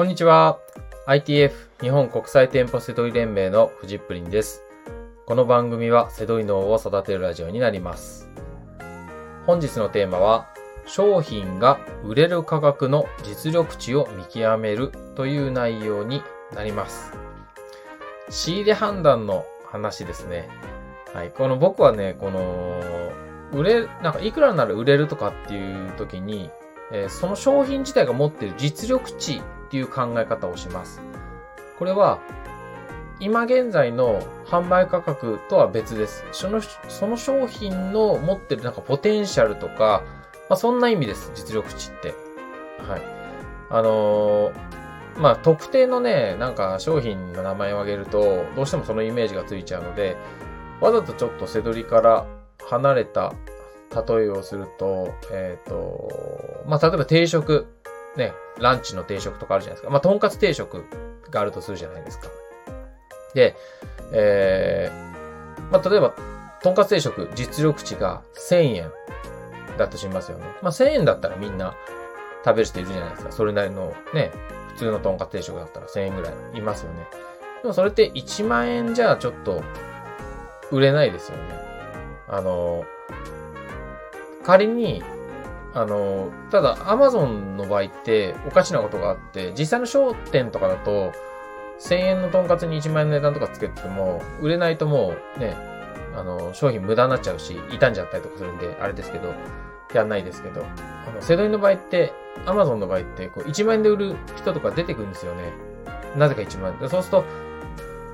こんにちは。ITF 日本国際店舗セドリ連盟のフジップリンです。この番組はセドリ脳を育てるラジオになります。本日のテーマは、商品が売れる価格の実力値を見極めるという内容になります。仕入れ判断の話ですね。はい。この僕はね、この、売れ、なんかいくらなら売れるとかっていう時に、えーその商品自体が持ってる実力値っていう考え方をします。これは、今現在の販売価格とは別です。その、その商品の持ってるなんかポテンシャルとか、まあそんな意味です、実力値って。はい。あのーまあ特定のね、なんか商品の名前を挙げると、どうしてもそのイメージがついちゃうので、わざとちょっと背取りから離れた例えをすると、えっ、と、まあ例えば定食、ね、ランチの定食とかあるじゃないですか。まあ、とんかつ定食があるとするじゃないですか。で、えー、まあ、例えば、とんかつ定食、実力値が1000円だとしますよね。まあ、1000円だったらみんな食べる人いるじゃないですか。それなりのね、普通のとんかつ定食だったら1000円ぐらいいますよね。でもそれって1万円じゃちょっと売れないですよね。あの、仮にあの、ただ、アマゾンの場合っておかしなことがあって、実際の商店とかだと、1000円のとんかつに1万円の値段とかつけても、売れないともうね、あの、商品無駄になっちゃうし、傷んじゃったりとかするんで、あれですけど、やんないですけど、あの、セドリの場合って、アマゾンの場合って、こう、1万円で売る人とか出てくるんですよね。なぜか1万円。そうすると、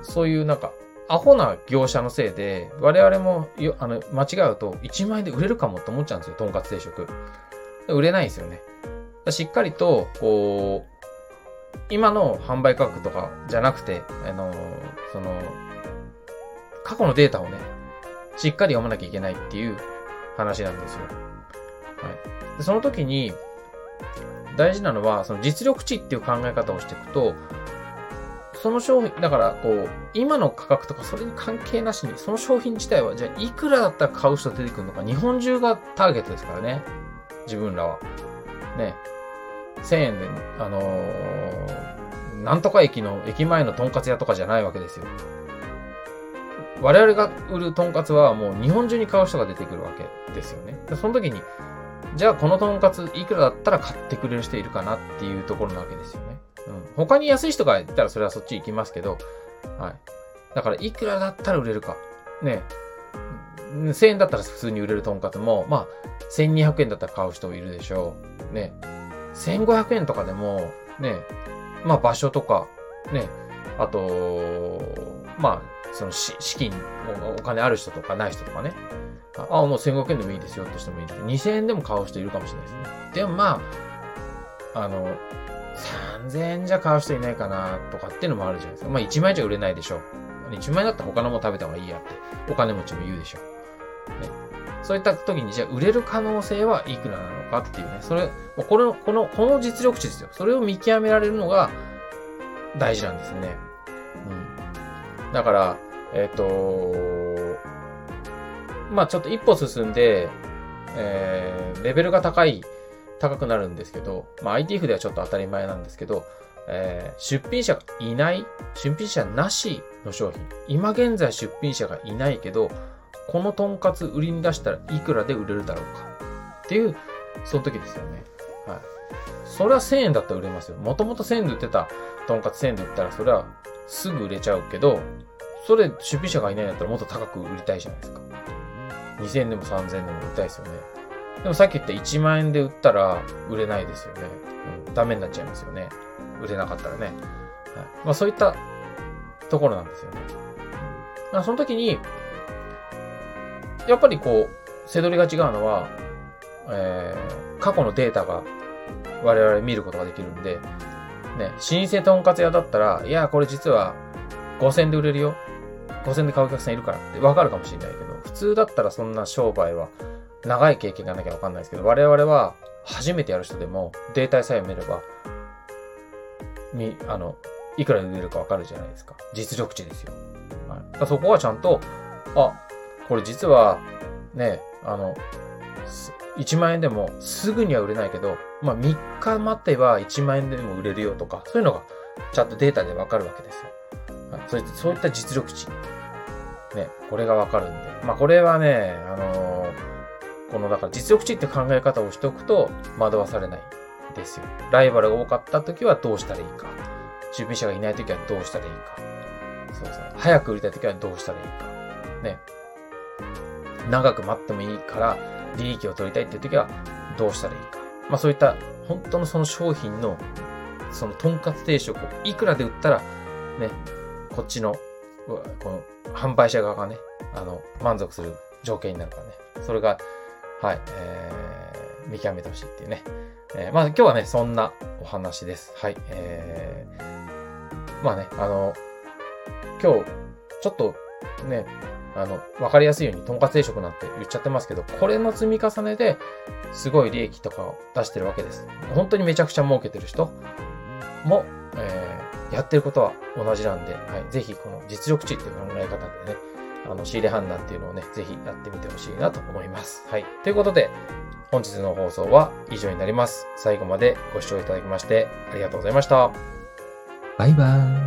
そういうなんか、アホな業者のせいで、我々もよ、あの、間違うと、1万円で売れるかもって思っちゃうんですよ、とんかつ定食。売れないんですよね。しっかりと、こう、今の販売価格とかじゃなくて、あの、その、過去のデータをね、しっかり読まなきゃいけないっていう話なんですよ。はい。でその時に、大事なのは、その実力値っていう考え方をしていくと、その商品、だから、こう、今の価格とかそれに関係なしに、その商品自体は、じゃあ、いくらだったら買う人出てくるのか、日本中がターゲットですからね。自分らは。ね。1000円で、あのーなんとか駅の、駅前のとんかつ屋とかじゃないわけですよ。我々が売るとんかつはもう日本中に買う人が出てくるわけですよね。その時に、じゃあこのとんかついくらだったら買ってくれる人いるかなっていうところなわけですよね。うん。他に安い人がいたらそれはそっち行きますけど、はい。だからいくらだったら売れるか。ね。1000円だったら普通に売れるとんかつも、まあ、1200円だったら買う人もいるでしょう。ね。1500円とかでも、ね、まあ場所とか、ね、あと、まあ、その資金お、金ある人とかない人とかね。あ、もう1500円でもいいですよって人もいる。2000円でも買う人いるかもしれないですね。でもまあ、あの、3000円じゃ買う人いないかなとかっていうのもあるじゃないですか。まあ1万円じゃ売れないでしょう。1万円だったら他のも食べた方がいいやって、お金持ちも言うでしょう。ね。そういった時に、じゃあ売れる可能性はいくらなのかっていうね。それ、この、この、この実力値ですよ。それを見極められるのが大事なんですね。うん。だから、えっ、と、まあちょっと一歩進んで、えー、レベルが高い、高くなるんですけど、まあ ITF ではちょっと当たり前なんですけど、えー出品者がいない、出品者なしの商品。今現在出品者がいないけど、このとんかつ売りに出したらいくらで売れるだろうか。っていう、その時ですよね。はい。それは1000円だったら売れますよ。もともと1000円で売ってたとんかつ1000円で売ったら、それはすぐ売れちゃうけど、それ出品者がいないんだったらもっと高く売りたいじゃないですか。2000円でも3000円でも売りたいですよね。でもさっき言った1万円で売ったら売れないですよね。うん、ダメになっちゃいますよね。売れなかったらね。はい。まあそういったところなんですよね。うん、その時に、やっぱりこう、背取りが違うのは、えー、過去のデータが我々見ることができるんで、ね、老舗とんかつ屋だったら、いや、これ実は5000で売れるよ。5000で買うお客さんいるからってわかるかもしれないけど、普通だったらそんな商売は長い経験がなきゃわかんないですけど、我々は初めてやる人でもデータさえ見れば、み、あの、いくらで売れるかわかるじゃないですか。実力値ですよ。はい、だそこはちゃんと、あ、これ実は、ね、あの、す1万円でもすぐには売れないけど、まあ3日待ってば1万円でも売れるよとか、そういうのがちゃんとデータでわかるわけですよ。そういったそういった実力値。ね、これがわかるんで。まあこれはね、あのー、このだから実力値って考え方をしておくと惑わされないですよ。ライバルが多かった時はどうしたらいいか。出品者がいない時はどうしたらいいか。そうそう。早く売りたい時はどうしたらいいか。ね。長く待ってもいいから、利益を取りたいっていう時はどうしたらいいか。まあそういった本当のその商品のそのとんかつ定食をいくらで売ったらね、こっちのこの販売者側がね、あの満足する条件になるからね。それが、はい、えー、見極めてほしいっていうね。えー、まあ今日はね、そんなお話です。はい。えー、まあね、あの、今日、ちょっとね、あの、わかりやすいように、とんかつ定食なんて言っちゃってますけど、これの積み重ねで、すごい利益とかを出してるわけです。本当にめちゃくちゃ儲けてる人も、えー、やってることは同じなんで、はい、ぜひこの実力値っていう考え方でね、あの、仕入れ判断っていうのをね、ぜひやってみてほしいなと思います。はい。ということで、本日の放送は以上になります。最後までご視聴いただきましてありがとうございました。バイバーイ。